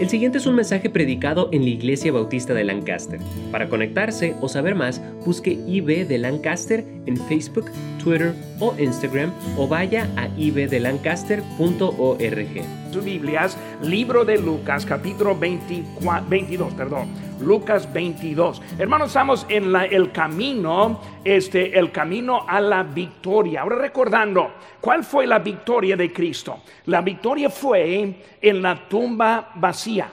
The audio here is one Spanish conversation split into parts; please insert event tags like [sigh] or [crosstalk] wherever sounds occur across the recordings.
El siguiente es un mensaje predicado en la Iglesia Bautista de Lancaster. Para conectarse o saber más, busque IB de Lancaster en Facebook, Twitter o Instagram o vaya a ibdelancaster.org. Libro de Lucas, capítulo 22, perdón. Lucas 22. Hermanos, estamos en la, el camino, este, el camino a la victoria. Ahora recordando, ¿cuál fue la victoria de Cristo? La victoria fue en la tumba vacía.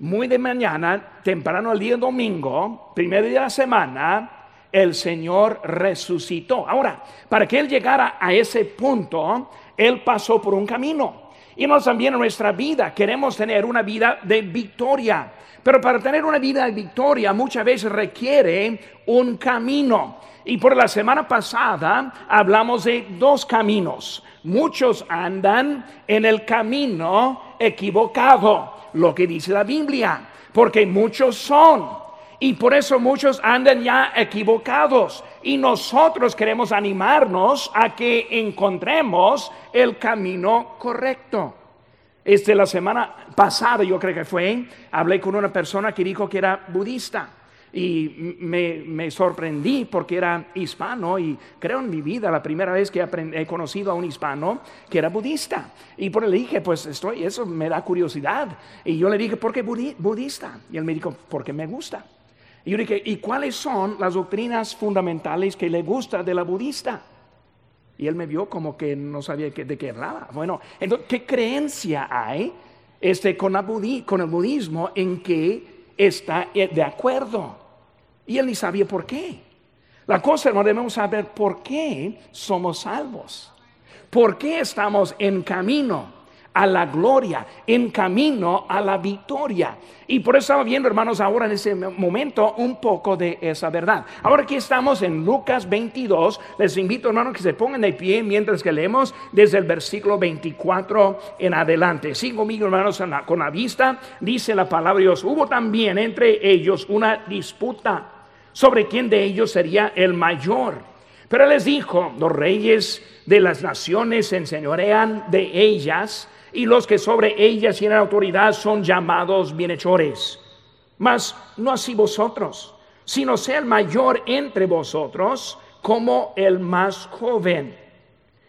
Muy de mañana, temprano el día domingo, primer día de la semana, el Señor resucitó. Ahora, para que Él llegara a ese punto, Él pasó por un camino. Y nosotros también en nuestra vida queremos tener una vida de victoria. Pero para tener una vida de victoria muchas veces requiere un camino. Y por la semana pasada hablamos de dos caminos. Muchos andan en el camino equivocado, lo que dice la Biblia, porque muchos son y por eso muchos andan ya equivocados. Y nosotros queremos animarnos a que encontremos el camino correcto. Este, la semana pasada, yo creo que fue, hablé con una persona que dijo que era budista. Y me, sorprendí porque era hispano y creo en mi vida la primera vez que he conocido a un hispano que era budista. Y por él le dije, pues estoy, eso me da curiosidad. Y yo le dije, ¿por qué budista? Y él me dijo, porque me gusta. Y yo dije, ¿y cuáles son las doctrinas fundamentales que le gusta de la budista? Y él me vio como que no sabía de qué hablaba. Bueno, entonces, ¿qué creencia hay este, con, el budismo en que está eh, de acuerdo? Y él ni sabía por qué. La cosa, hermano, debemos saber por qué somos salvos. ¿Por qué estamos en camino? A la gloria, en camino a la victoria. Y por eso estamos viendo, hermanos, ahora en ese momento un poco de esa verdad. Ahora aquí estamos en Lucas 22. Les invito, hermanos, que se pongan de pie mientras que leemos desde el versículo 24 en adelante. Sigo conmigo, hermanos, con la vista. Dice la palabra de Dios. Hubo también entre ellos una disputa sobre quién de ellos sería el mayor. Pero les dijo, los reyes de las naciones se enseñorean de ellas y los que sobre ellas tienen autoridad son llamados bienhechores. Mas no así vosotros, sino sea el mayor entre vosotros como el más joven,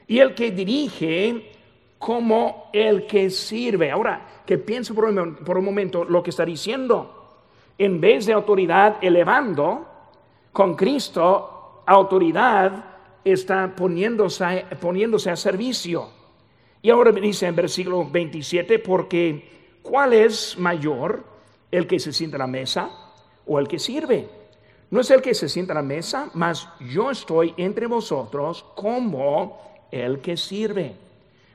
y el que dirige como el que sirve. Ahora, que pienso por un, por un momento lo que está diciendo. En vez de autoridad elevando, con Cristo, autoridad está poniéndose, poniéndose a servicio. Y ahora me dice en versículo 27, porque ¿cuál es mayor, el que se sienta a la mesa o el que sirve? No es el que se sienta a la mesa, mas yo estoy entre vosotros como el que sirve.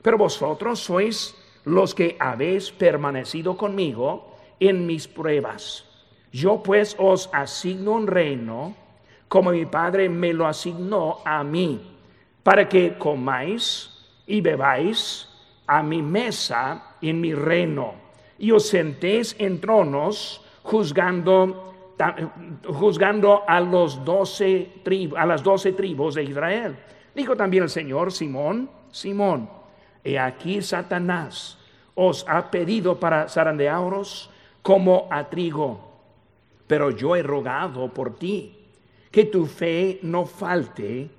Pero vosotros sois los que habéis permanecido conmigo en mis pruebas. Yo pues os asigno un reino como mi Padre me lo asignó a mí, para que comáis y bebáis a mi mesa en mi reino, y os sentéis en tronos juzgando, juzgando a, los doce a las doce tribus de Israel. Dijo también el Señor, Simón, Simón, he aquí Satanás os ha pedido para zarandearos como a trigo, pero yo he rogado por ti que tu fe no falte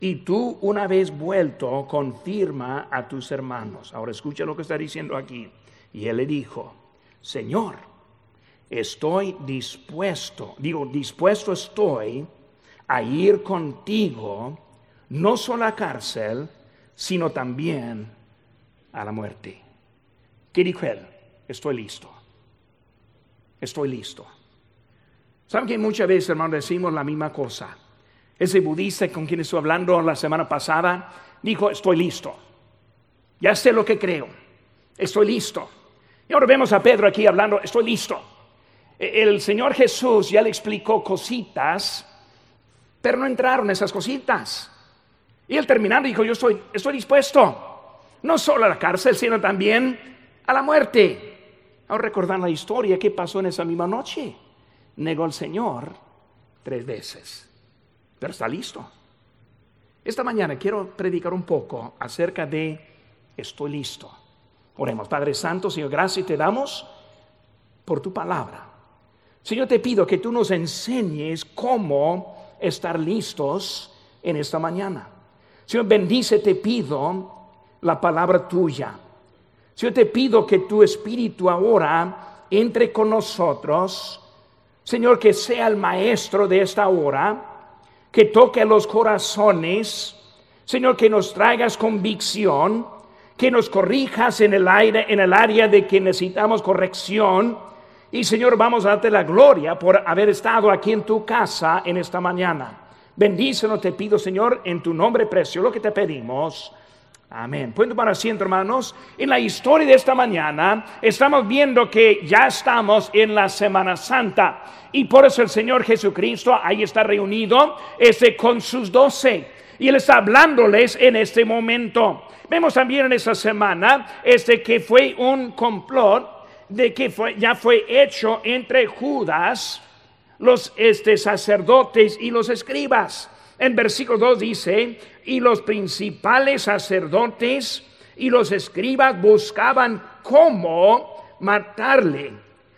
y tú, una vez vuelto, confirma a tus hermanos. Ahora escucha lo que está diciendo aquí. Y él le dijo, Señor, estoy dispuesto, digo, dispuesto estoy a ir contigo, no solo a la cárcel, sino también a la muerte. ¿Qué dijo él? Estoy listo. Estoy listo. ¿Saben que muchas veces, hermanos, decimos la misma cosa? Ese budista con quien estuve hablando la semana pasada dijo, estoy listo. Ya sé lo que creo. Estoy listo. Y ahora vemos a Pedro aquí hablando, estoy listo. E, el Señor Jesús ya le explicó cositas, pero no entraron esas cositas. Y él terminando dijo, yo estoy, estoy dispuesto, no solo a la cárcel, sino también a la muerte. Ahora recordar la historia que pasó en esa misma noche. Negó al Señor tres veces pero está listo. Esta mañana quiero predicar un poco acerca de estoy listo. Oremos, Padre Santo, Señor, gracias te damos por tu palabra. Señor, te pido que tú nos enseñes cómo estar listos en esta mañana. Señor, bendice, te pido la palabra tuya. Señor, te pido que tu espíritu ahora entre con nosotros. Señor, que sea el maestro de esta hora, que toque los corazones. Señor, que nos traigas convicción, que nos corrijas en el aire, en el área de que necesitamos corrección. Y Señor, vamos a darte la gloria por haber estado aquí en tu casa en esta mañana. Bendícenos, te pido, Señor, en tu nombre precioso, lo que te pedimos. Amén. Pueden tomar asiento, hermanos. En la historia de esta mañana estamos viendo que ya estamos en la Semana Santa y por eso el Señor Jesucristo ahí está reunido este, con sus doce y Él está hablándoles en este momento. Vemos también en esta semana este, que fue un complot de que fue, ya fue hecho entre Judas, los este, sacerdotes y los escribas. En versículo 2 dice, y los principales sacerdotes y los escribas buscaban cómo matarle,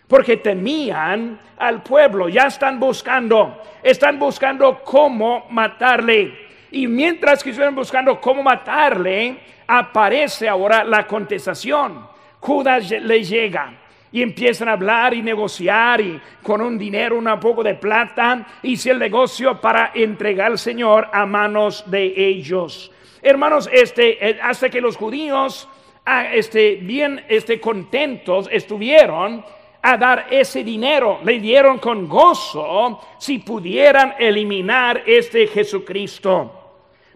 porque temían al pueblo, ya están buscando, están buscando cómo matarle. Y mientras que estuvieron buscando cómo matarle, aparece ahora la contestación. Judas le llega y empiezan a hablar y negociar y con un dinero, un poco de plata, hice el negocio para entregar al Señor a manos de ellos. Hermanos, este, eh, hasta que los judíos ah, este, bien este, contentos estuvieron a dar ese dinero, le dieron con gozo si pudieran eliminar este Jesucristo.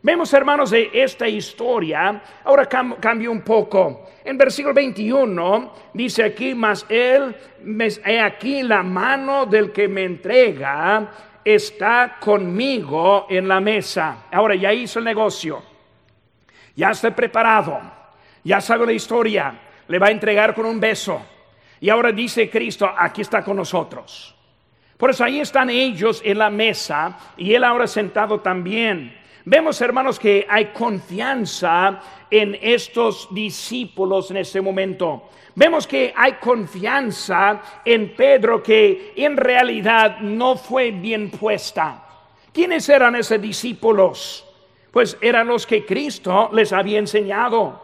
Vemos, hermanos, de esta historia, ahora cambio un poco. En versículo 21 dice aquí, mas él, he aquí la mano del que me entrega está conmigo en la mesa. Ahora ya hizo el negocio, ya está preparado, ya sabe la historia, le va a entregar con un beso. Y ahora dice Cristo, aquí está con nosotros. Por eso ahí están ellos en la mesa y él ahora sentado también. Vemos, hermanos, que hay confianza en estos discípulos en este momento. Vemos que hay confianza en Pedro que en realidad no fue bien puesta. ¿Quiénes eran esos discípulos? Pues eran los que Cristo les había enseñado.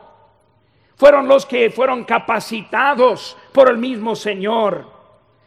Fueron los que fueron capacitados por el mismo Señor.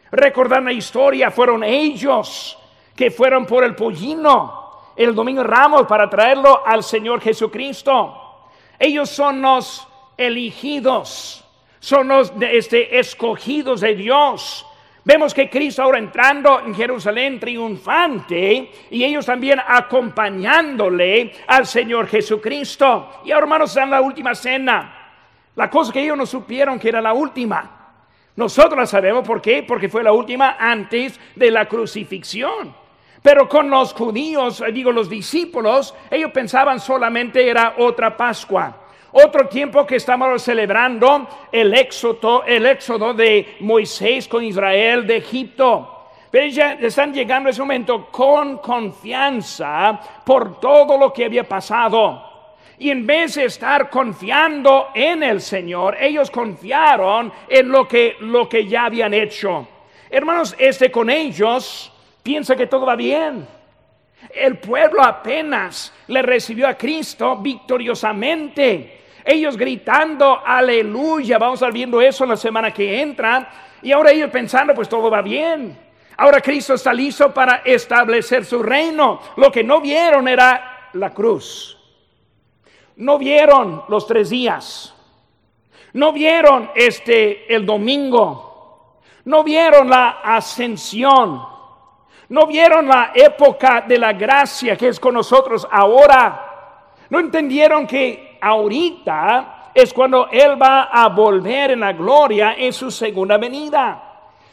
Recordar la historia, fueron ellos que fueron por el pollino el domingo Ramos para traerlo al Señor Jesucristo. Ellos son los elegidos, son los este, escogidos de Dios. Vemos que Cristo ahora entrando en Jerusalén triunfante y ellos también acompañándole al Señor Jesucristo. Y ahora hermanos, están en la última cena. La cosa que ellos no supieron que era la última. Nosotros la sabemos por qué, porque fue la última antes de la crucifixión. Pero con los judíos, eh, digo los discípulos, ellos pensaban solamente era otra Pascua. Otro tiempo que estamos celebrando el éxodo, el éxodo de Moisés con Israel de Egipto. Pero ya están llegando a ese momento con confianza por todo lo que había pasado. Y en vez de estar confiando en el Señor, ellos confiaron en lo que, lo que ya habían hecho. Hermanos, este con ellos piensa que todo va bien. El pueblo apenas le recibió a Cristo victoriosamente. Ellos gritando, aleluya. Vamos a estar viendo eso en la semana que entra. Y ahora ellos pensando, pues todo va bien. Ahora Cristo está listo para establecer su reino. Lo que no vieron era la cruz. No vieron los tres días. No vieron este el domingo. No vieron la ascensión. No vieron la época de la gracia que es con nosotros ahora. No entendieron que ahorita es cuando Él va a volver en la gloria en su segunda venida.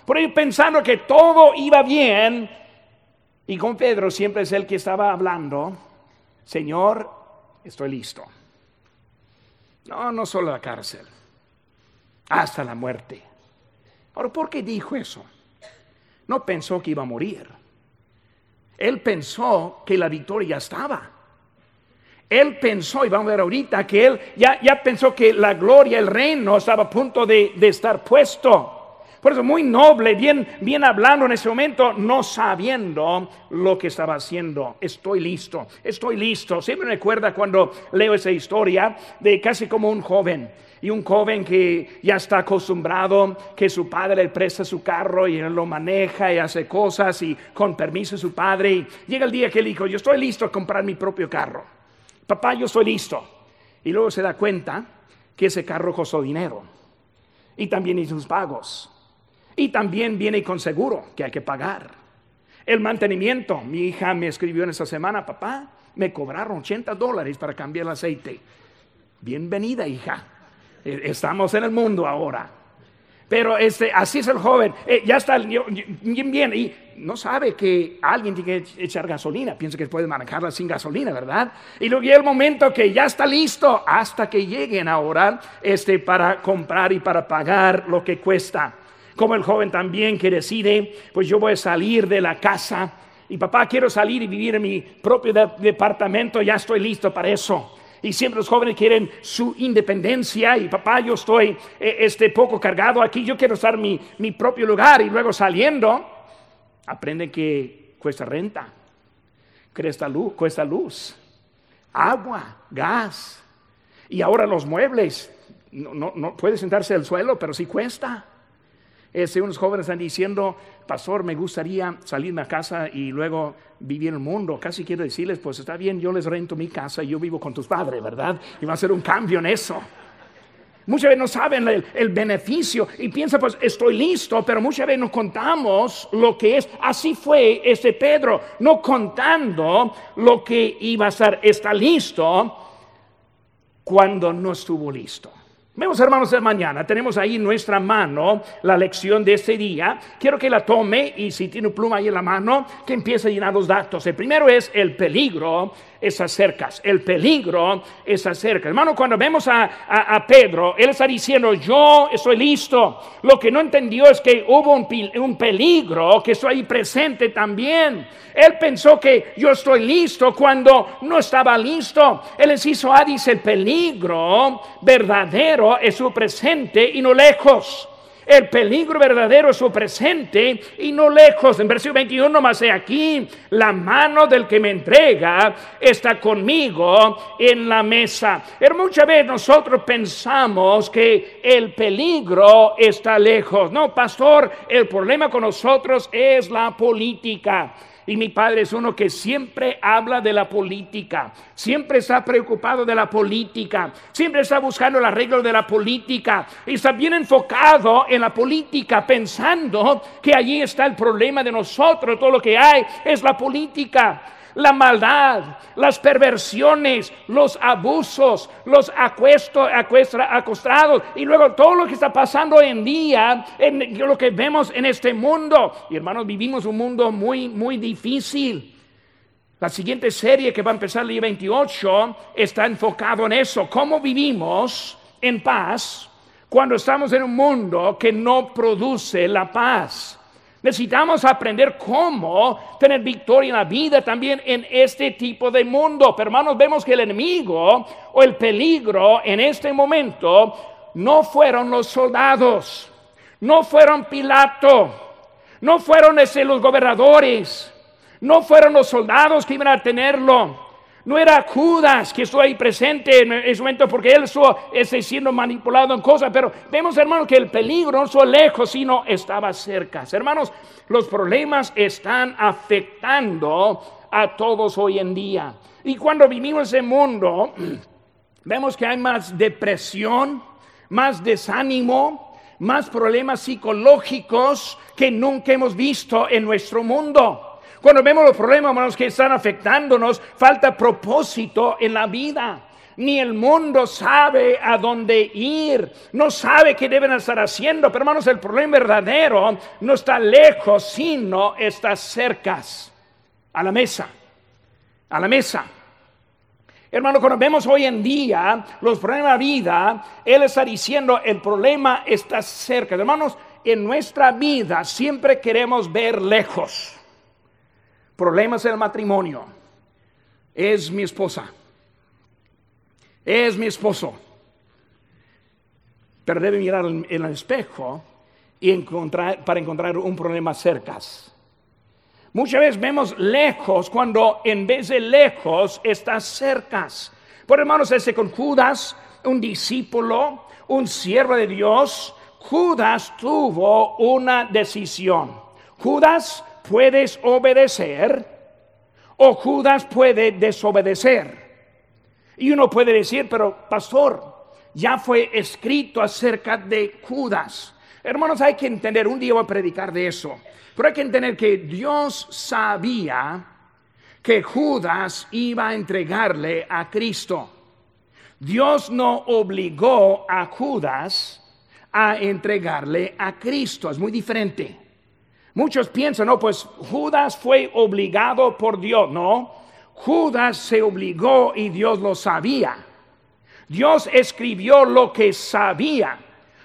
Por ahí pensando que todo iba bien, y con Pedro siempre es el que estaba hablando, Señor, estoy listo. No, no solo la cárcel, hasta la muerte. Ahora, ¿por qué dijo eso? No pensó que iba a morir. Él pensó que la victoria estaba. Él pensó, y vamos a ver ahorita, que él ya, ya pensó que la gloria, el reino estaba a punto de, de estar puesto. Por eso muy noble, bien, bien hablando en ese momento, no sabiendo lo que estaba haciendo. Estoy listo, estoy listo. Siempre me recuerda cuando leo esa historia de casi como un joven. Y un joven que ya está acostumbrado que su padre le presta su carro y él lo maneja y hace cosas y con permiso de su padre. Llega el día que él dijo, yo estoy listo a comprar mi propio carro. Papá, yo estoy listo. Y luego se da cuenta que ese carro costó dinero. Y también hizo sus pagos. Y también viene con seguro que hay que pagar. El mantenimiento. Mi hija me escribió en esta semana, papá, me cobraron 80 dólares para cambiar el aceite. Bienvenida, hija. E, estamos en el mundo ahora. Pero este, así es el joven. Eh, ya está bien, bien. Y no sabe que alguien tiene que echar gasolina. Piensa que puede manejarla sin gasolina, ¿verdad? Y luego llega el momento que ya está listo hasta que lleguen ahora este, para comprar y para pagar lo que cuesta como el joven también que decide, pues yo voy a salir de la casa y papá quiero salir y vivir en mi propio departamento, ya estoy listo para eso. Y siempre los jóvenes quieren su independencia y papá yo estoy eh, este poco cargado aquí, yo quiero estar en mi, propio lugar y luego saliendo aprenden que cuesta renta, cuesta luz, cuesta luz, agua, gas y ahora los muebles. No, no, no puede sentarse al suelo, pero sí cuesta. Unos jóvenes están diciendo, pastor, me gustaría salirme a casa y luego vivir en el mundo. Casi quiero decirles, pues está bien, yo les rento mi casa y yo vivo con tus padres, ¿verdad? Y va a ser un cambio en eso. Muchas veces no saben el, beneficio y piensan, pues estoy listo, pero muchas veces no contamos lo que es. Así fue este Pedro, no contando lo que iba a ser, está listo cuando no estuvo listo. Vemos, hermanos, de mañana. Tenemos ahí en nuestra mano la lección de este día. Quiero que la tome y si tiene pluma ahí en la mano, que empiece a llenar los datos. El primero es el peligro es cerca. El peligro es cerca. Hermano, cuando vemos a, Pedro, él está diciendo, yo estoy listo. Lo que no entendió es que hubo un, un peligro que estoy ahí presente también. Él pensó que yo estoy listo cuando no estaba listo. El inciso A dice, el peligro verdadero es su presente y no lejos. El peligro verdadero es su presente y no lejos. En versículo 21 más he aquí, la mano del que me entrega está conmigo en la mesa. Pero muchas veces nosotros pensamos que el peligro está lejos. No, pastor, el problema con nosotros es la política. Y mi padre es uno que siempre habla de la política, siempre está preocupado de la política, siempre está buscando el arreglo de la política y está bien enfocado en la política, pensando que allí está el problema de nosotros, todo lo que hay es la política la maldad, las perversiones, los abusos, los acuestos, acostrados y luego todo lo que está pasando en día, en lo que vemos en este mundo. Y hermanos, vivimos un mundo muy, muy difícil. La siguiente serie que va a empezar el día 28 está enfocado en eso, cómo vivimos en paz cuando estamos en un mundo que no produce la paz. Necesitamos aprender cómo tener victoria en la vida también en este tipo de mundo. Pero hermanos, vemos que el enemigo o el peligro en este momento no fueron los soldados, no fueron Pilato, no fueron ese, los gobernadores, no fueron los soldados que iban a tenerlo. No era Judas que estuvo ahí presente en ese momento porque él estuvo siendo manipulado en cosas, pero vemos hermanos que el peligro no estuvo lejos, sino estaba cerca. Hermanos, los problemas están afectando a todos hoy en día. Y cuando vivimos ese mundo, [clears throat] vemos que hay más depresión, más desánimo, más problemas psicológicos que nunca hemos visto en nuestro mundo. Cuando vemos los problemas hermanos, que están afectándonos, falta propósito en la vida. Ni el mundo sabe a dónde ir, no sabe qué deben estar haciendo. Pero hermanos, el problema verdadero no está lejos, sino está cerca. A la mesa, a la mesa. Hermano, cuando vemos hoy en día los problemas de la vida, Él está diciendo, el problema está cerca. Hermanos, en nuestra vida siempre queremos ver lejos problemas en el matrimonio. Es mi esposa. Es mi esposo. Pero debe mirar en el espejo y encontrar, para encontrar un problema cerca. Muchas veces vemos lejos cuando en vez de lejos está cerca. Por hermanos, ese con Judas, un discípulo, un siervo de Dios, Judas tuvo una decisión. Judas, puedes obedecer o Judas puede desobedecer. Y uno puede decir, pero pastor, ya fue escrito acerca de Judas. Hermanos, hay que entender, un día voy a predicar de eso, pero hay que entender que Dios sabía que Judas iba a entregarle a Cristo. Dios no obligó a Judas a entregarle a Cristo, es muy diferente. Muchos piensan, no, pues Judas fue obligado por Dios. No, Judas se obligó y Dios lo sabía. Dios escribió lo que sabía.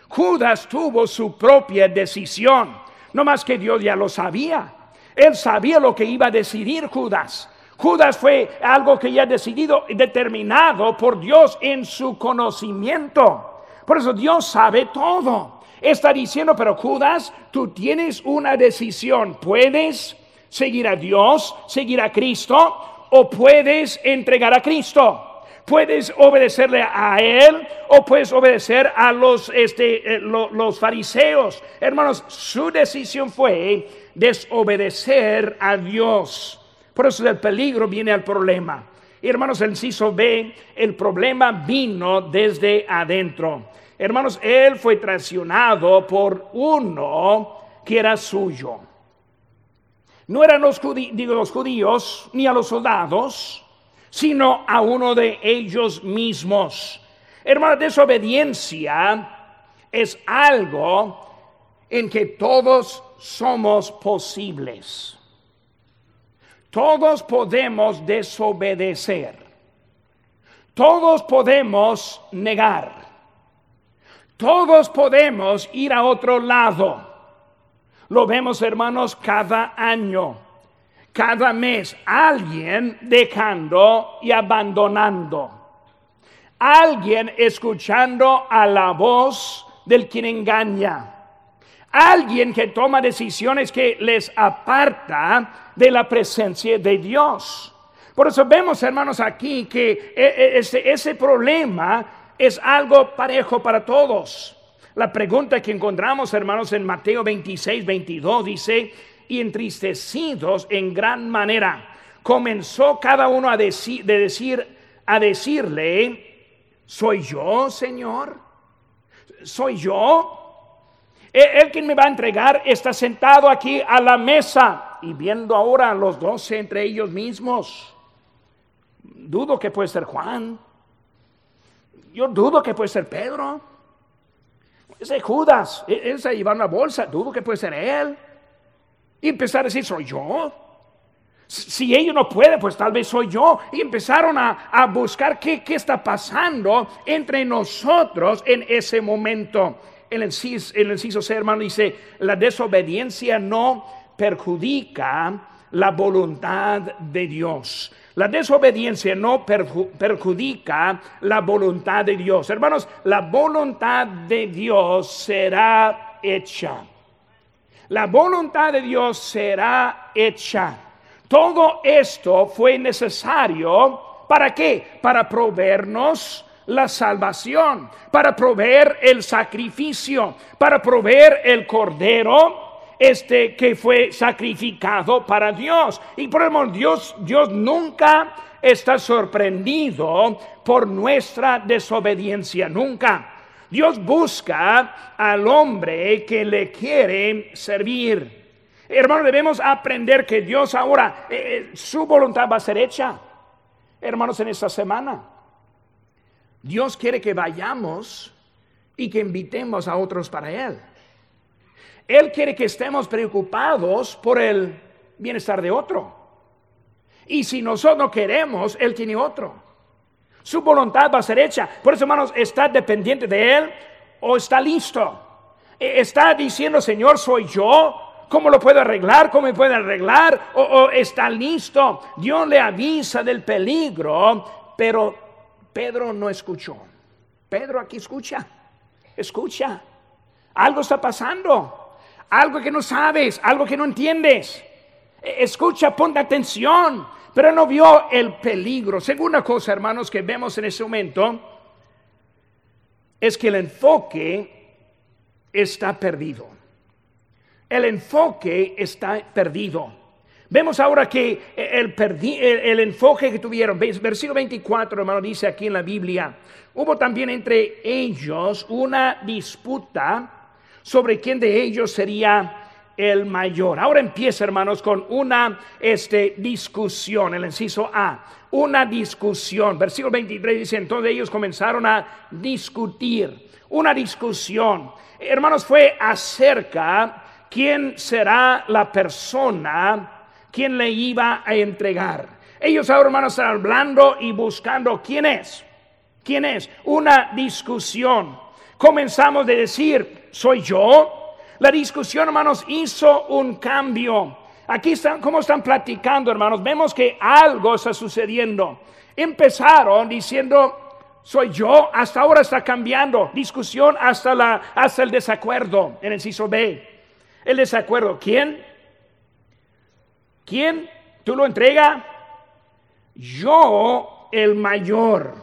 Judas tuvo su propia decisión. No más que Dios ya lo sabía. Él sabía lo que iba a decidir Judas. Judas fue algo que ya decidido y determinado por Dios en su conocimiento. Por eso Dios sabe todo. Está diciendo, pero Judas, tú tienes una decisión. Puedes seguir a Dios, seguir a Cristo, o puedes entregar a Cristo. Puedes obedecerle a Él o puedes obedecer a los, este, eh, los fariseos. Hermanos, su decisión fue desobedecer a Dios. Por eso del peligro viene al problema. Hermanos, el inciso B, el problema vino desde adentro. Hermanos, él fue traicionado por uno que era suyo. No eran los, los judíos ni a los soldados, sino a uno de ellos mismos. Hermanos, desobediencia es algo en que todos somos posibles. Todos podemos desobedecer. Todos podemos negar. Todos podemos ir a otro lado. Lo vemos, hermanos, cada año, cada mes, alguien dejando y abandonando. Alguien escuchando a la voz del quien engaña. Alguien que toma decisiones que les aparta de la presencia de Dios. Por eso vemos, hermanos, aquí que e, e, ese, ese problema es algo parejo para todos. La pregunta que encontramos, hermanos, en Mateo 26, 22 dice, y entristecidos en gran manera, comenzó cada uno a decir, de decir, a decirle, ¿soy yo, Señor? ¿Soy yo? E-, el, quien me va a entregar está sentado aquí a la mesa y viendo ahora a los doce entre ellos mismos. Dudo que puede ser Juan. Yo dudo que puede ser Pedro. Ese Judas, e-, ese lleva una bolsa, dudo que puede ser él. Y empezar a decir, soy yo. Si ellos no pueden, pues tal vez soy yo. Y empezaron a, buscar qué, qué, está pasando entre nosotros en ese momento. El inciso, el inciso C, hermano, dice, la desobediencia no perjudica la voluntad de Dios. La desobediencia no perjudica la voluntad de Dios. Hermanos, la voluntad de Dios será hecha. La voluntad de Dios será hecha. Todo esto fue necesario. ¿Para qué? Para proveernos la salvación, para proveer el sacrificio, para proveer el cordero este que fue sacrificado para Dios. Y por el Dios, Dios nunca está sorprendido por nuestra desobediencia, nunca. Dios busca al hombre que le quiere servir. Hermano, debemos aprender que Dios ahora, eh, eh, su voluntad va a ser hecha. Hermanos, en esta semana, Dios quiere que vayamos y que invitemos a otros para Él. Él quiere que estemos preocupados por el bienestar de otro. Y si nosotros no queremos, Él tiene otro. Su voluntad va a ser hecha. Por eso, hermanos, ¿está dependiente de Él o está listo? E, ¿Está diciendo, Señor, soy yo? ¿Cómo lo puedo arreglar? ¿Cómo me puede arreglar? ¿O, o está listo? Dios le avisa del peligro, pero Pedro no escuchó. Pedro aquí escucha. Escucha. Algo está pasando. Algo que no sabes, algo que no entiendes. E, escucha, ponte atención, pero no vio el peligro. Segunda cosa, hermanos, que vemos en ese momento es que el enfoque está perdido. El enfoque está perdido. Vemos ahora que el, el, enfoque que tuvieron, versículo 24, hermano, dice aquí en la Biblia, hubo también entre ellos una disputa sobre quién de ellos sería el mayor. Ahora empieza, hermanos, con una este, discusión, el inciso A, una discusión. Versículo 23 dice, entonces ellos comenzaron a discutir, una discusión. Hermanos, fue acerca quién será la persona quien le iba a entregar. Ellos ahora, hermanos, están hablando y buscando quién es. ¿Quién es? Una discusión. Comenzamos de decir, ¿soy yo? La discusión, hermanos, hizo un cambio. Aquí están, ¿cómo están platicando, hermanos? Vemos que algo está sucediendo. Empezaron diciendo, soy yo, hasta ahora está cambiando. Discusión hasta, la, hasta el desacuerdo en el CISO B. El desacuerdo, ¿quién? ¿Quién? ¿Tú lo entrega? Yo, el mayor.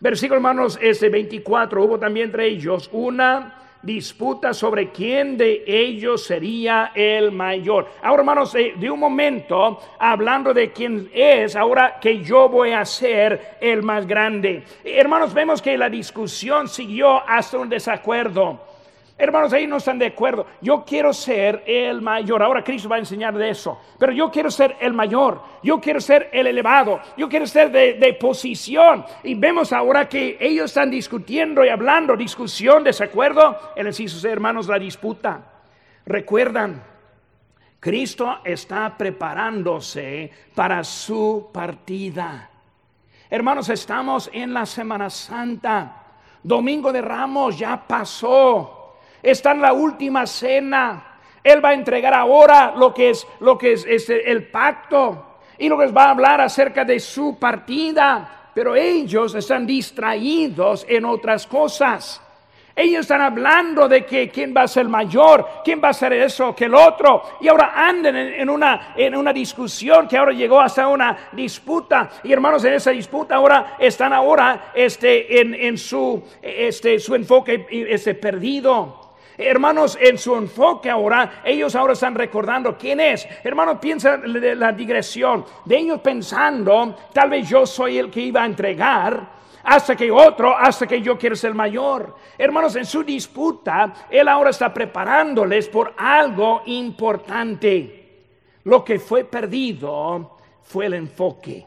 Versículo hermanos, este 24, hubo también entre ellos una disputa sobre quién de ellos sería el mayor. Ahora, hermanos, eh, de un momento, hablando de quién es, ahora que yo voy a ser el más grande. Hermanos, vemos que la discusión siguió hasta un desacuerdo. Hermanos, ahí no están de acuerdo. Yo quiero ser el mayor. Ahora Cristo va a enseñar de eso. Pero yo quiero ser el mayor. Yo quiero ser el elevado. Yo quiero ser de, posición. Y vemos ahora que ellos están discutiendo y hablando. Discusión, desacuerdo. El inciso hermanos, la disputa. Recuerdan, Cristo está preparándose para su partida. Hermanos, estamos en la Semana Santa. Domingo de Ramos ya pasó está en la última cena. Él va a entregar ahora lo que es, lo que es, este, el pacto y lo que va a hablar acerca de su partida. Pero ellos están distraídos en otras cosas. Ellos están hablando de que quién va a ser mayor, quién va a ser eso, que el otro. Y ahora andan en, una, en una discusión que ahora llegó hasta una disputa. Y hermanos, en esa disputa ahora están ahora este, en, en su, este, su enfoque este, perdido. Hermanos, en su enfoque ahora, ellos ahora están recordando quién es. Hermanos, piensa la digresión de ellos pensando, tal vez yo soy el que iba a entregar hasta que otro, hasta que yo quiero ser mayor. Hermanos, en su disputa, Él ahora está preparándoles por algo importante. Lo que fue perdido fue el enfoque.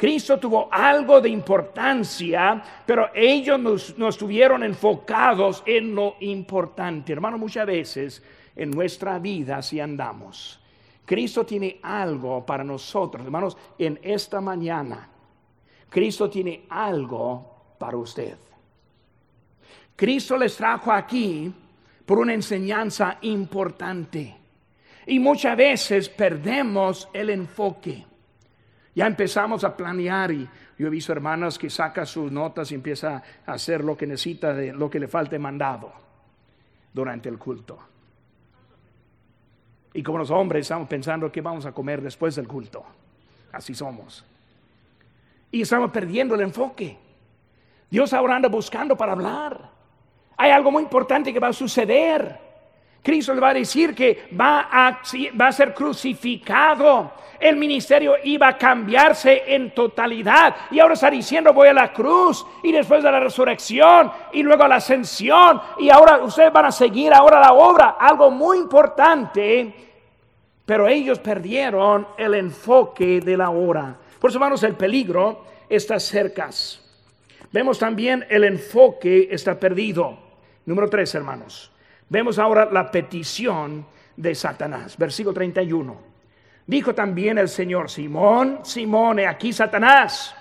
Cristo tuvo algo de importancia, pero ellos no estuvieron enfocados en lo importante. Hermano, muchas veces en nuestra vida si andamos. Cristo tiene algo para nosotros, hermanos, en esta mañana. Cristo tiene algo para usted. Cristo les trajo aquí por una enseñanza importante. Y muchas veces perdemos el enfoque. Ya empezamos a planear y yo he visto hermanas que saca sus notas y empieza a hacer lo que necesita, de lo que le falte mandado durante el culto. Y como los hombres estamos pensando qué vamos a comer después del culto. Así somos. Y estamos perdiendo el enfoque. Dios ahora anda buscando para hablar. Hay algo muy importante que va a suceder. Cristo le va a decir que va a, ser crucificado. El ministerio iba a cambiarse en totalidad. Y ahora está diciendo voy a la cruz y después de la resurrección y luego a la ascensión. Y ahora ustedes van a seguir ahora la obra. Algo muy importante. Pero ellos perdieron el enfoque de la hora. Por eso hermanos el peligro está cerca. Vemos también el enfoque está perdido. Número tres hermanos. Vemos ahora la petición de Satanás. Versículo 31. Dijo también el Señor, Simón, Simón, aquí Satanás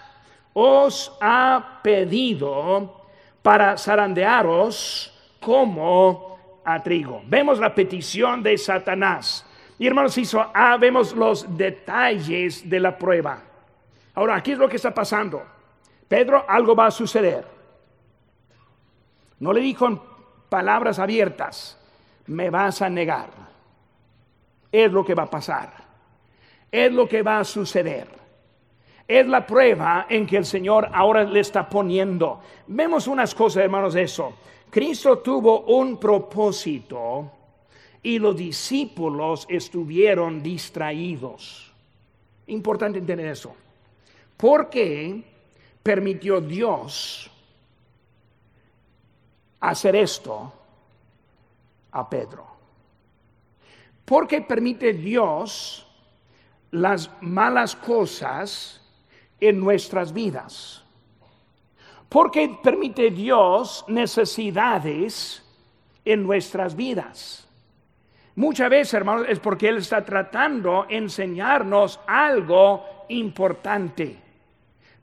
os ha pedido para zarandearos como a trigo. Vemos la petición de Satanás. Y hermanos, hizo, ah, vemos los detalles de la prueba. Ahora, aquí es lo que está pasando. Pedro, algo va a suceder. No le dijo palabras abiertas. me vas a negar. Es lo que va a pasar. Es lo que va a suceder. Es la prueba en que el Señor ahora le está poniendo. Vemos unas cosas, hermanos, eso. Cristo tuvo un propósito y los discípulos estuvieron distraídos. Importante entender eso. ¿Por qué permitió Dios hacer esto a Pedro? ¿Por qué permite Dios las malas cosas en nuestras vidas? ¿Por qué permite Dios necesidades en nuestras vidas? Muchas veces, hermanos, es porque Él está tratando de enseñarnos algo importante.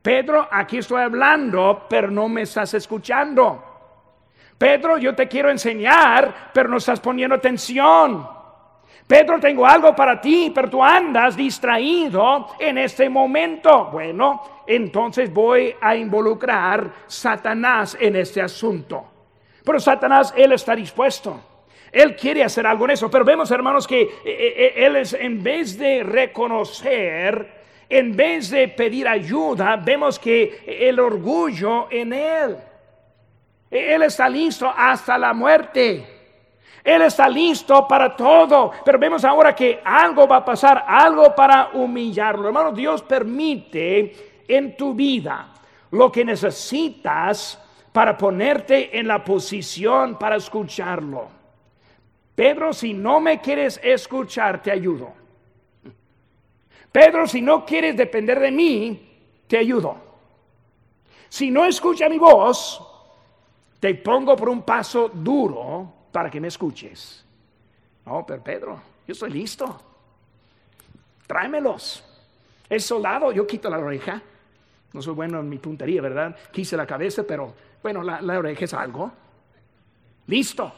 Pedro, aquí estoy hablando, pero no me estás escuchando. Pedro, yo te quiero enseñar, pero no estás poniendo atención. Pedro, tengo algo para ti, pero tú andas distraído en este momento. Bueno, entonces voy a involucrar Satanás en este asunto. Pero Satanás, él está dispuesto. Él quiere hacer algo en eso, pero vemos hermanos que eh, eh, eh, Él es en vez de reconocer, en vez de pedir ayuda, vemos que el orgullo en Él. Él está listo hasta la muerte. Él está listo para todo. Pero vemos ahora que algo va a pasar, algo para humillarlo. Hermano, Dios permite en tu vida lo que necesitas para ponerte en la posición para escucharlo. Pedro, si no me quieres escuchar, te ayudo. Pedro, si no quieres depender de mí, te ayudo. Si no escucha mi voz, te pongo por un paso duro para que me escuches. No, pero Pedro, yo estoy listo. Tráemelos. El soldado, yo quito la oreja. No soy bueno en mi puntería, ¿verdad? Quise la cabeza, pero bueno, la, oreja es algo. Listo.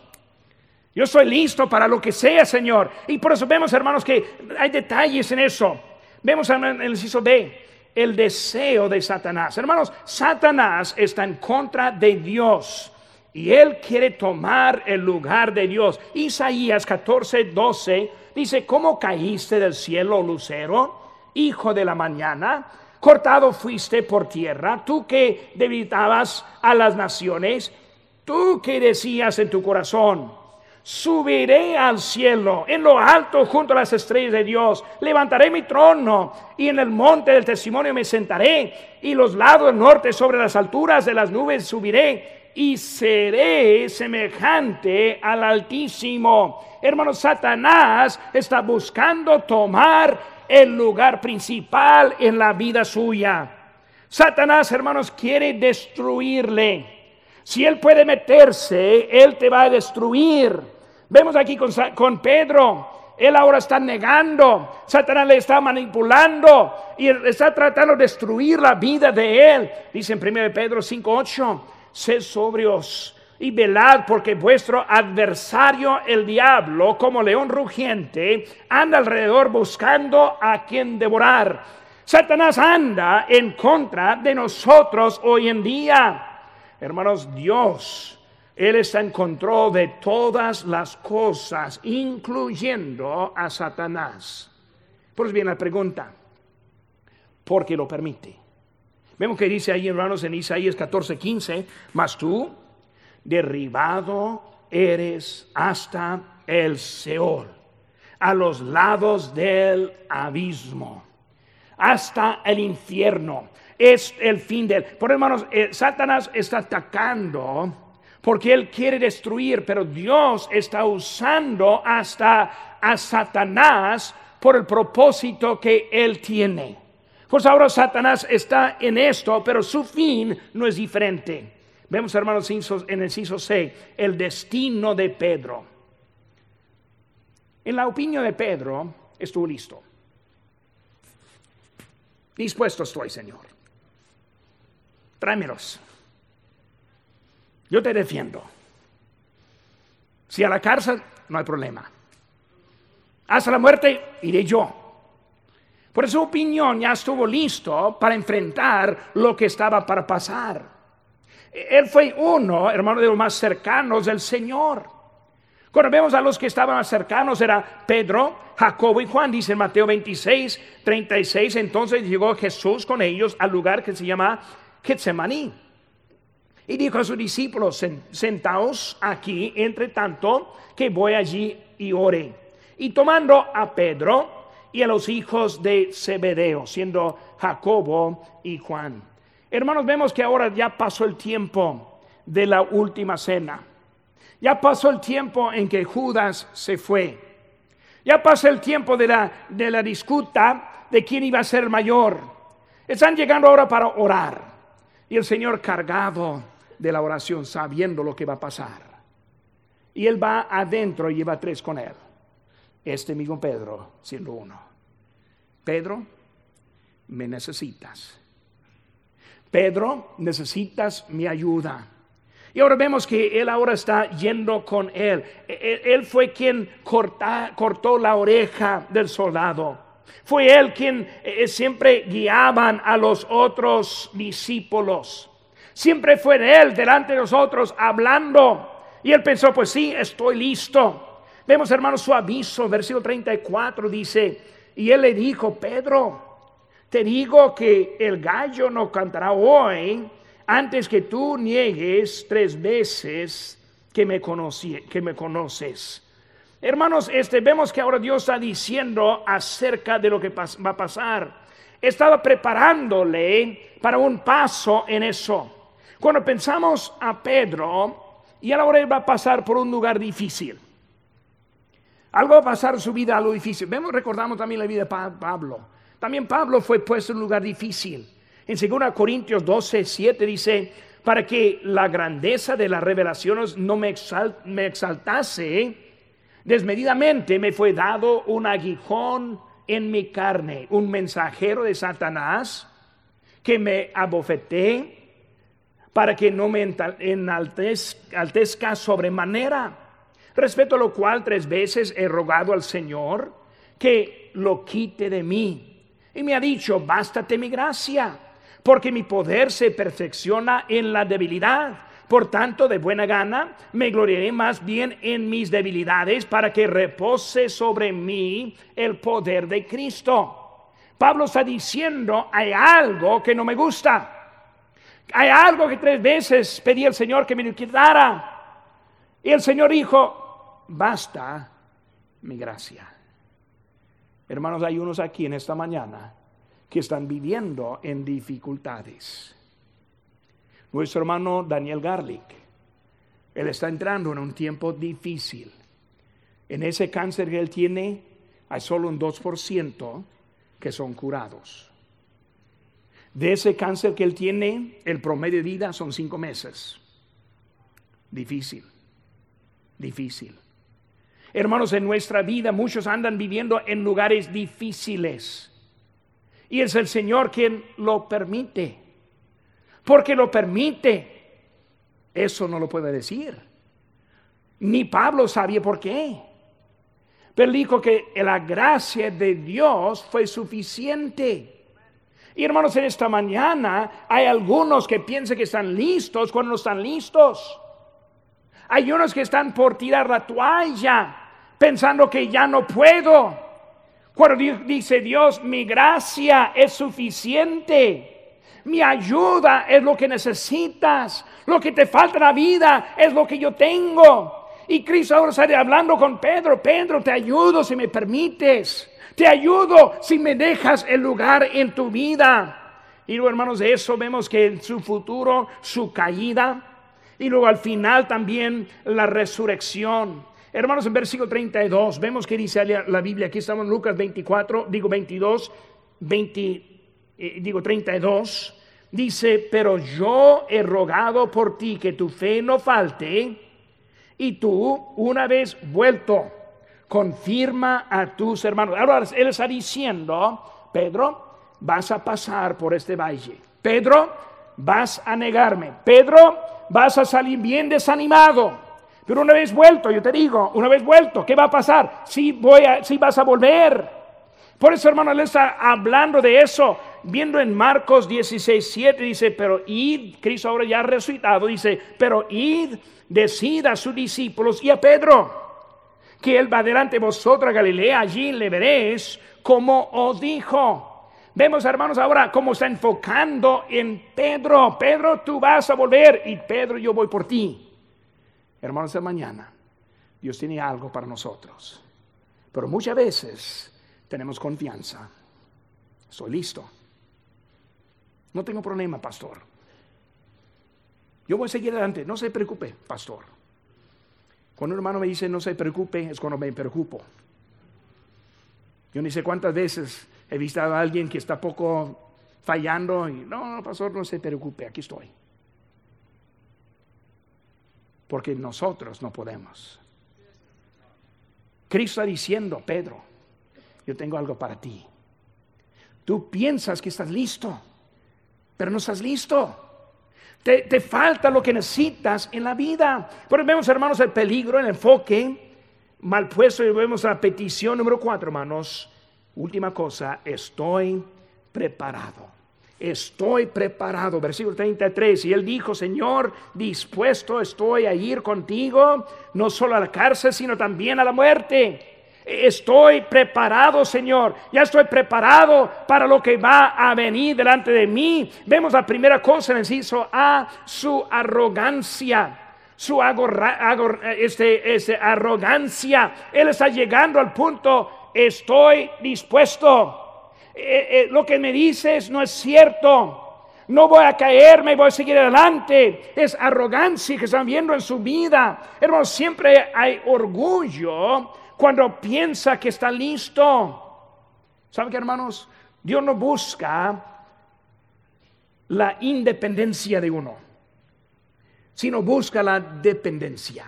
Yo estoy listo para lo que sea, Señor. Y por eso vemos, hermanos, que hay detalles en eso. Vemos en el inciso B, el deseo de Satanás. Hermanos, Satanás está en contra de Dios. Y él quiere tomar el lugar de Dios. Isaías 14, 12 dice, ¿cómo caíste del cielo, lucero, hijo de la mañana? Cortado fuiste por tierra, tú que debilitabas a las naciones, tú que decías en tu corazón, Subiré al cielo, en lo alto junto a las estrellas de Dios. Levantaré mi trono y en el monte del testimonio me sentaré. Y los lados norte sobre las alturas de las nubes subiré y seré semejante al Altísimo. Hermano, Satanás está buscando tomar el lugar principal en la vida suya. Satanás, hermanos, quiere destruirle. Si él puede meterse, él te va a destruir. Vemos aquí con, Pedro, él ahora está negando, Satanás le está manipulando y está tratando de destruir la vida de él. Dice en 1 Pedro 5:8, sed sobrios y velad porque vuestro adversario el diablo, como león rugiente, anda alrededor buscando a quien devorar. Satanás anda en contra de nosotros hoy en día. Hermanos, Dios él está en control de todas las cosas, incluyendo a Satanás. Por eso viene la pregunta, ¿por qué lo permite? Vemos que dice ahí, hermanos, en Isaías 14, 15, mas tú, derribado eres hasta el Seol, a los lados del abismo, hasta el infierno. Es el fin del... Por hermanos, eh, Satanás está atacando porque Él quiere destruir, pero Dios está usando hasta a Satanás por el propósito que Él tiene. Pues ahora Satanás está en esto, pero su fin no es diferente. Vemos, hermanos, en el inciso C, el destino de Pedro. En la opinión de Pedro, estuvo listo. Dispuesto estoy, Señor. Tráemelos. Yo te defiendo. Si a la cárcel, no hay problema. Hasta la muerte, iré yo. Por su opinión ya estuvo listo para enfrentar lo que estaba para pasar. Él fue uno, hermano, de los más cercanos del Señor. Cuando vemos a los que estaban cercanos era Pedro, Jacobo y Juan, dice en Mateo 26, 36, entonces llegó Jesús con ellos al lugar que se llama Getsemaní. Y dijo a sus discípulos, sentaos aquí, entre tanto que voy allí y ore. Y tomando a Pedro y a los hijos de Zebedeo, siendo Jacobo y Juan. Hermanos, vemos que ahora ya pasó el tiempo de la última cena. Ya pasó el tiempo en que Judas se fue. Ya pasó el tiempo de la, de la disputa de quién iba a ser mayor. Están llegando ahora para orar. Y el Señor cargado de la oración, sabiendo lo que va a pasar. Y él va adentro y lleva tres con él. Este mismo Pedro siendo uno. Pedro, me necesitas. Pedro, necesitas mi ayuda. Y ahora vemos que él ahora está yendo con él. E, e, él, fue quien cortó la oreja del soldado. Fue él quien eh, siempre guiaban a los otros discípulos. Siempre fue él delante de nosotros hablando. Y él pensó, pues sí, estoy listo. Vemos, hermanos, su aviso, versículo 34 dice, y él le dijo, Pedro, te digo que el gallo no cantará hoy antes que tú niegues tres veces que me, conocí, que me conoces. Hermanos, este, vemos que ahora Dios está diciendo acerca de lo que va a pasar. Estaba preparándole para un paso en eso. Cuando pensamos a Pedro, y ahora él va a pasar por un lugar difícil. Algo va a pasar en su vida a lo difícil. Vemos, recordamos también la vida de Pablo. También Pablo fue puesto en un lugar difícil. En 2 Corintios 12, 7 dice, para que la grandeza de las revelaciones no me, me exaltase, desmedidamente me fue dado un aguijón en mi carne, un mensajero de Satanás que me abofeté para que no me enaltezca sobremanera. Respecto a lo cual tres veces he rogado al Señor que lo quite de mí. Y me ha dicho, bástate mi gracia porque mi poder se perfecciona en la debilidad. Por tanto, de buena gana, me gloriaré más bien en mis debilidades para que repose sobre mí el poder de Cristo. Pablo está diciendo, hay algo que no me gusta. Hay algo que tres veces pedí al Señor que me lo quitara. Y el Señor dijo, basta mi gracia. Hermanos, hay unos aquí en esta mañana que están viviendo en dificultades. Nuestro hermano Daniel Garlic, él está entrando en un tiempo difícil. En ese cáncer que él tiene, hay solo un 2% que son curados. De ese cáncer que él tiene, el promedio de vida son cinco meses. Difícil, difícil. Hermanos, en nuestra vida muchos andan viviendo en lugares difíciles. Y es el Señor quien lo permite. Porque lo permite. Eso no lo puede decir. Ni Pablo sabía por qué. Pero dijo que la gracia de Dios fue suficiente. Y hermanos, en esta mañana hay algunos que piensan que están listos cuando no están listos. Hay unos que están por tirar la toalla, pensando que ya no puedo. Cuando dice Dios, mi gracia es suficiente. Mi ayuda es lo que necesitas. Lo que te falta en la vida es lo que yo tengo. Y Cristo ahora sale hablando con Pedro. Pedro, te ayudo si me permites. Te ayudo si me dejas el lugar en tu vida. Y luego, hermanos, de eso vemos que en su futuro, su caída. Y luego al final también la resurrección. Hermanos, en versículo 32, vemos que dice la Biblia, aquí estamos en Lucas 24, digo 22, 20, eh, digo 32, dice, pero yo he rogado por ti que tu fe no falte, y tú, una vez vuelto, confirma a tus hermanos. Ahora él está diciendo, Pedro, vas a pasar por este valle. Pedro, vas a negarme. Pedro, vas a salir bien desanimado. Pero una vez vuelto, yo te digo, una vez vuelto, ¿qué va a pasar? Si voy a, si vas a volver. Por eso, hermano, él está hablando de eso, viendo en Marcos 16, 7, dice, pero id, Cristo ahora ya resucitado, dice, pero id, decida a sus discípulos y a Pedro que Él va delante de vosotros a Galilea, allí le veréis como os dijo. Vemos, hermanos, ahora cómo está enfocando en Pedro. Pedro, tú vas a volver y Pedro, yo voy por ti. Hermanos, de mañana, Dios tiene algo para nosotros. Pero muchas veces tenemos confianza. Estoy listo. No tengo problema, pastor. Yo voy a seguir adelante. No se preocupe, pastor. Cuando un hermano me dice no se preocupe, es cuando me preocupo. Yo ni sé cuántas veces he visto a alguien que está poco fallando y no, pastor, no se preocupe, aquí estoy. Porque nosotros no podemos. Cristo está diciendo, Pedro, yo tengo algo para ti. Tú piensas que estás listo, pero no estás listo. Te, falta lo que necesitas en la vida. Pero vemos, hermanos, el peligro, el enfoque mal puesto y vemos la petición número cuatro, hermanos. Última cosa, estoy preparado. Estoy preparado. Versículo 33. Y él dijo, Señor, dispuesto estoy a ir contigo, no solo a la cárcel, sino también a la muerte. Estoy preparado, Señor. Ya estoy preparado para lo que va a venir delante de mí. Vemos la primera cosa en el inciso A, su arrogancia. Su este, este, arrogancia. Él está llegando al punto, estoy dispuesto. Eh, eh, lo que me dices no es cierto no voy a caerme, voy a seguir adelante. Es arrogancia que están viendo en su vida. Hermanos, siempre hay orgullo cuando piensa que está listo. ¿Saben qué, hermanos? Dios no busca la independencia de uno, sino busca la dependencia.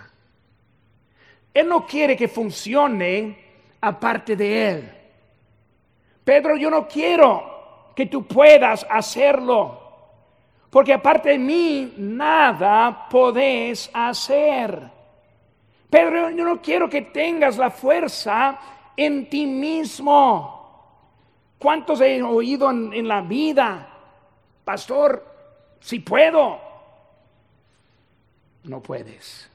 Él no quiere que funcione aparte de Él. Pedro, yo no quiero que tú puedas hacerlo, porque aparte de mí nada podés hacer. Pedro, yo no quiero que tengas la fuerza en ti mismo. ¿Cuántos he oído en, la vida? Pastor, si puedo. No puedes.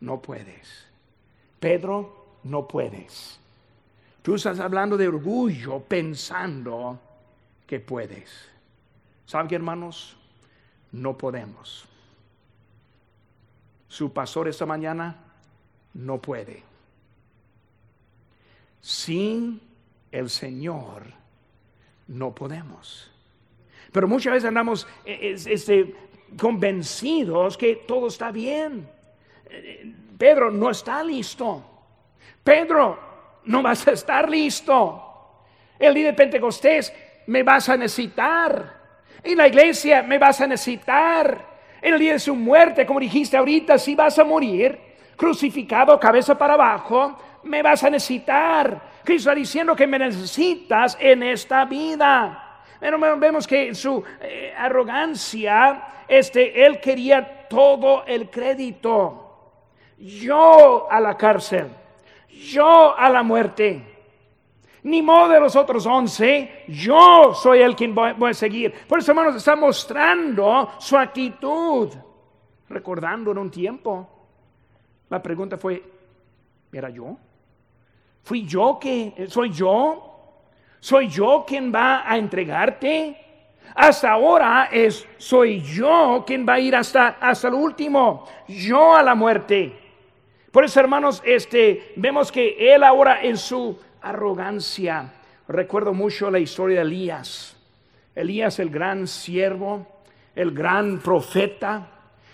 No puedes. Pedro, no puedes. Tú estás hablando de orgullo pensando que puedes. ¿Saben hermanos? No podemos su pastor esta mañana no puede. Sin el Señor no podemos. Pero muchas veces andamos eh, este, convencidos que todo está bien. Pedro no está listo. Pedro, no vas a estar listo. El día de Pentecostés me vas a necesitar. En la iglesia me vas a necesitar. En el día de su muerte, como dijiste ahorita, si vas a morir crucificado cabeza para abajo, me vas a necesitar. Cristo está diciendo que me necesitas en esta vida. Pero vemos que su eh, arrogancia, este, él quería todo el crédito. Yo a la cárcel, yo a la muerte ni modo de los otros once, yo soy el quien voy, a seguir. Por eso, hermanos, está mostrando su actitud, recordando en un tiempo. La pregunta fue, ¿era yo? ¿Fui yo que, soy yo? ¿Soy yo quien va a entregarte? Hasta ahora es, soy yo quien va a ir hasta, hasta el último, yo a la muerte. Por eso, hermanos, este, vemos que él ahora en su arrogancia. Recuerdo mucho la historia de Elías. Elías, el gran siervo, el gran profeta.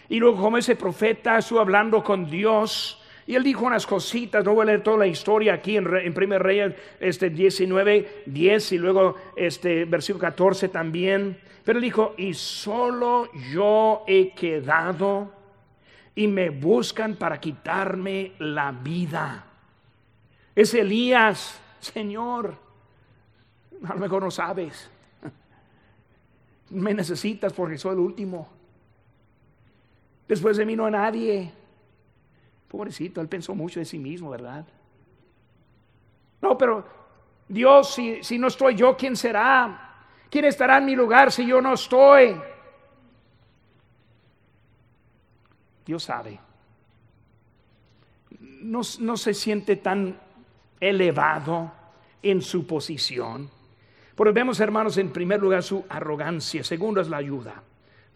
Y luego como ese profeta estuvo hablando con Dios. Y él dijo unas cositas, no voy a leer toda la historia aquí en, en 1 Reyes este, 19, 10 y luego este versículo 14 también. Pero él dijo, y solo yo he quedado y me buscan para quitarme la vida. Es Elías, Señor. A lo mejor no sabes. Me necesitas porque soy el último. Después de mí no hay nadie. Pobrecito, él pensó mucho de sí mismo, ¿verdad? No, pero Dios, si, si no estoy yo, ¿quién será? ¿Quién estará en mi lugar si yo no estoy? Dios sabe no, no se siente tan elevado en su posición. Porque vemos, hermanos, en primer lugar su arrogancia, segundo es la ayuda,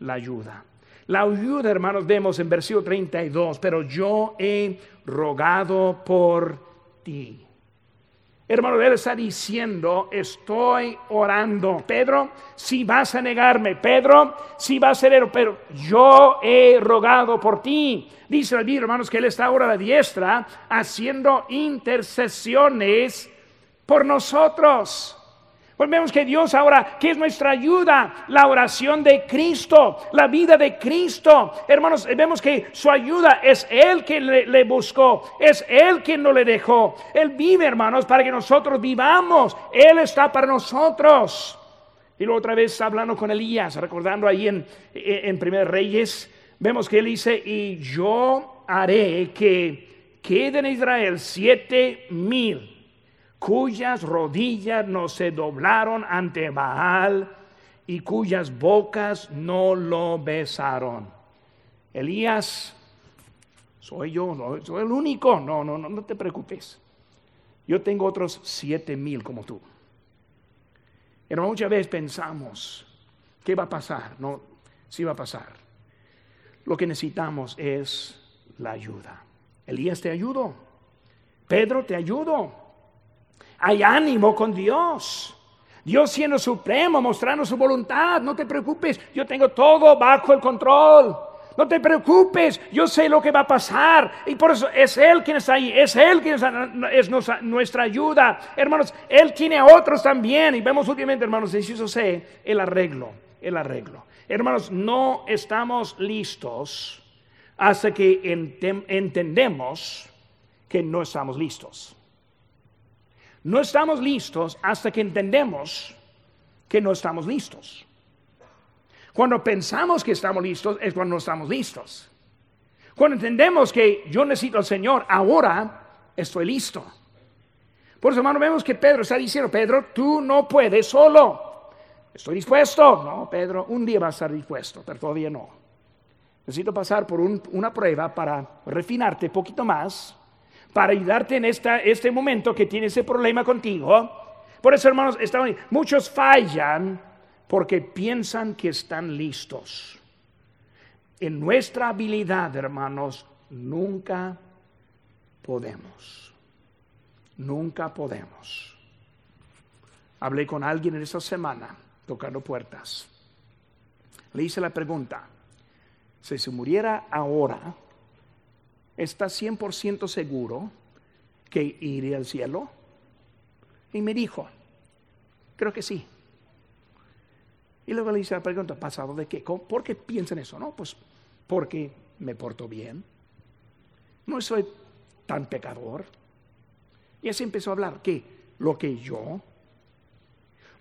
la ayuda. La ayuda, hermanos, vemos en versículo 32, pero yo he rogado por ti. Hermano, él está diciendo, estoy orando. Pedro, si vas a negarme, Pedro, si vas a ser, pero yo he rogado por ti. Dice hermanos, que él está ahora a la diestra haciendo intercesiones por nosotros. Pues vemos que Dios ahora, que es nuestra ayuda, la oración de Cristo, la vida de Cristo. Hermanos, vemos que su ayuda es Él quien le, buscó, es Él quien no le dejó. Él vive, hermanos, para que nosotros vivamos. Él está para nosotros. Y luego otra vez hablando con Elías, recordando ahí en, en Primer Reyes, vemos que él dice, y yo haré que queden en Israel siete mil cuyas rodillas no se doblaron ante Baal y cuyas bocas no lo besaron. Elías, soy yo, soy el único, no, no, no, no te preocupes. Yo tengo otros siete mil como tú. Pero muchas veces pensamos, ¿qué va a pasar? No, sí va a pasar. Lo que necesitamos es la ayuda. Elías te ayudó. Pedro te ayudó hay ánimo con Dios. Dios siendo supremo, mostrando su voluntad. No te preocupes, yo tengo todo bajo el control. No te preocupes, yo sé lo que va a pasar. Y por eso es Él quien está ahí, es Él quien es nuestra ayuda. Hermanos, Él tiene a otros también. Y vemos últimamente, hermanos, eso sé, el arreglo, el arreglo. Hermanos, no estamos listos hasta que entendemos que no estamos listos. No estamos listos hasta que entendemos que no estamos listos. Cuando pensamos que estamos listos es cuando no estamos listos. Cuando entendemos que yo necesito al Señor, ahora estoy listo. Por eso, hermano, vemos que Pedro está diciendo, Pedro, tú no puedes solo. Estoy dispuesto. No, Pedro, un día vas a estar dispuesto, pero todavía no. Necesito pasar por una prueba para refinarte un poquito más para ayudarte en este momento que tiene ese problema contigo. Por eso, hermanos, muchos fallan porque piensan que están listos. En nuestra habilidad, hermanos, nunca podemos. Nunca podemos. Hablé con alguien en esta semana tocando puertas. Le hice la pregunta, si se muriera ahora, ¿está 100% seguro que iría al cielo? Y me dijo, creo que sí. Y luego le hice la pregunta, ¿pasado de qué? ¿Por qué piensan eso? No, pues porque me porto bien. No soy tan pecador. Y así empezó a hablar que lo que yo,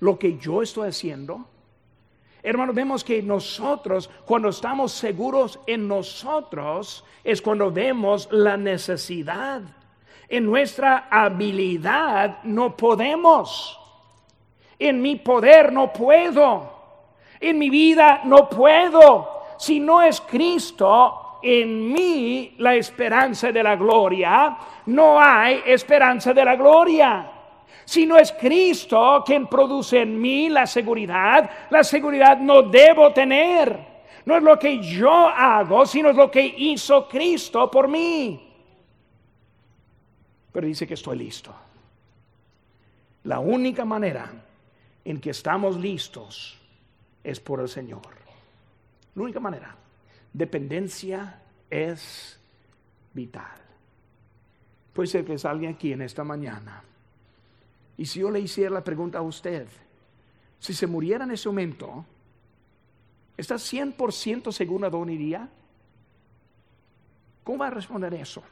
lo que yo estoy haciendo, Hermanos, vemos que nosotros, cuando estamos seguros en nosotros, es cuando vemos la necesidad. En nuestra habilidad no podemos. En mi poder no puedo. En mi vida no puedo. Si no es Cristo en mí la esperanza de la gloria, no hay esperanza de la gloria. Si no es Cristo quien produce en mí la seguridad, la seguridad no debo tener. No es lo que yo hago, sino es lo que hizo Cristo por mí. Pero dice que estoy listo. La única manera en que estamos listos es por el Señor. La única manera. Dependencia es vital. Puede ser que alguien aquí en esta mañana y si yo le hiciera la pregunta a usted, si se muriera en ese momento, ¿está 100% segura dónde iría? ¿Cómo va a responder eso?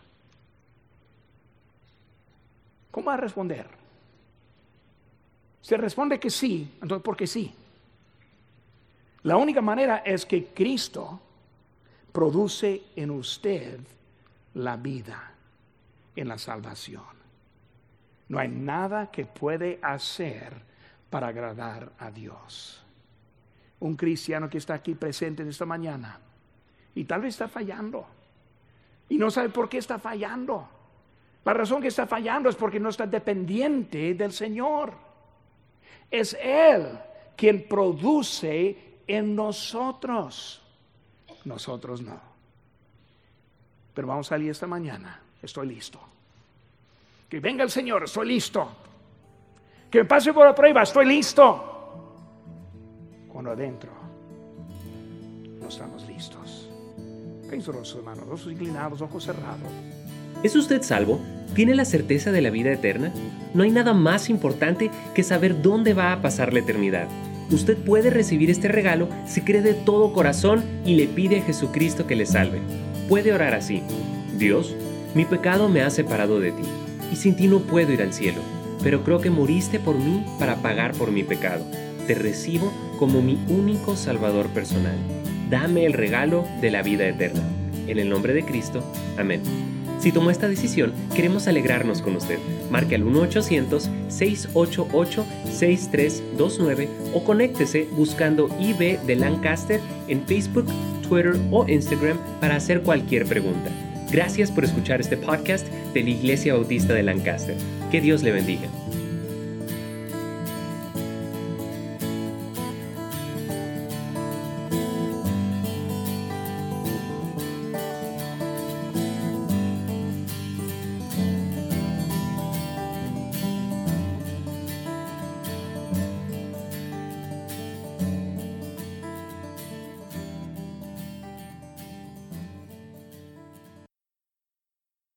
¿Cómo va a responder? Si responde que sí, entonces ¿por qué sí? La única manera es que Cristo produce en usted la vida en la salvación. No hay nada que puede hacer para agradar a Dios. Un cristiano que está aquí presente en esta mañana y tal vez está fallando y no sabe por qué está fallando. La razón que está fallando es porque no está dependiente del Señor. Es Él quien produce en nosotros. Nosotros no. Pero vamos a salir esta mañana. Estoy listo. Que venga el Señor, estoy listo. Que me pase por la prueba, estoy listo. Cuando adentro no estamos listos. Pienso los hermanos, ojos inclinados, ojos cerrados. ¿Es usted salvo? ¿Tiene la certeza de la vida eterna? No hay nada más importante que saber dónde va a pasar la eternidad. Usted puede recibir este regalo si cree de todo corazón y le pide a Jesucristo que le salve. Puede orar así. Dios, mi pecado me ha separado de ti, y sin ti no puedo ir al cielo, pero creo que moriste por mí para pagar por mi pecado. Te recibo como mi único Salvador personal. Dame el regalo de la vida eterna. En el nombre de Cristo. Amén. Si tomó esta decisión, queremos alegrarnos con usted. Marque al 1-800-688-6329 o conéctese buscando IB de Lancaster en Facebook, Twitter o Instagram para hacer cualquier pregunta. Gracias por escuchar este podcast de la Iglesia Bautista de Lancaster. Que Dios le bendiga.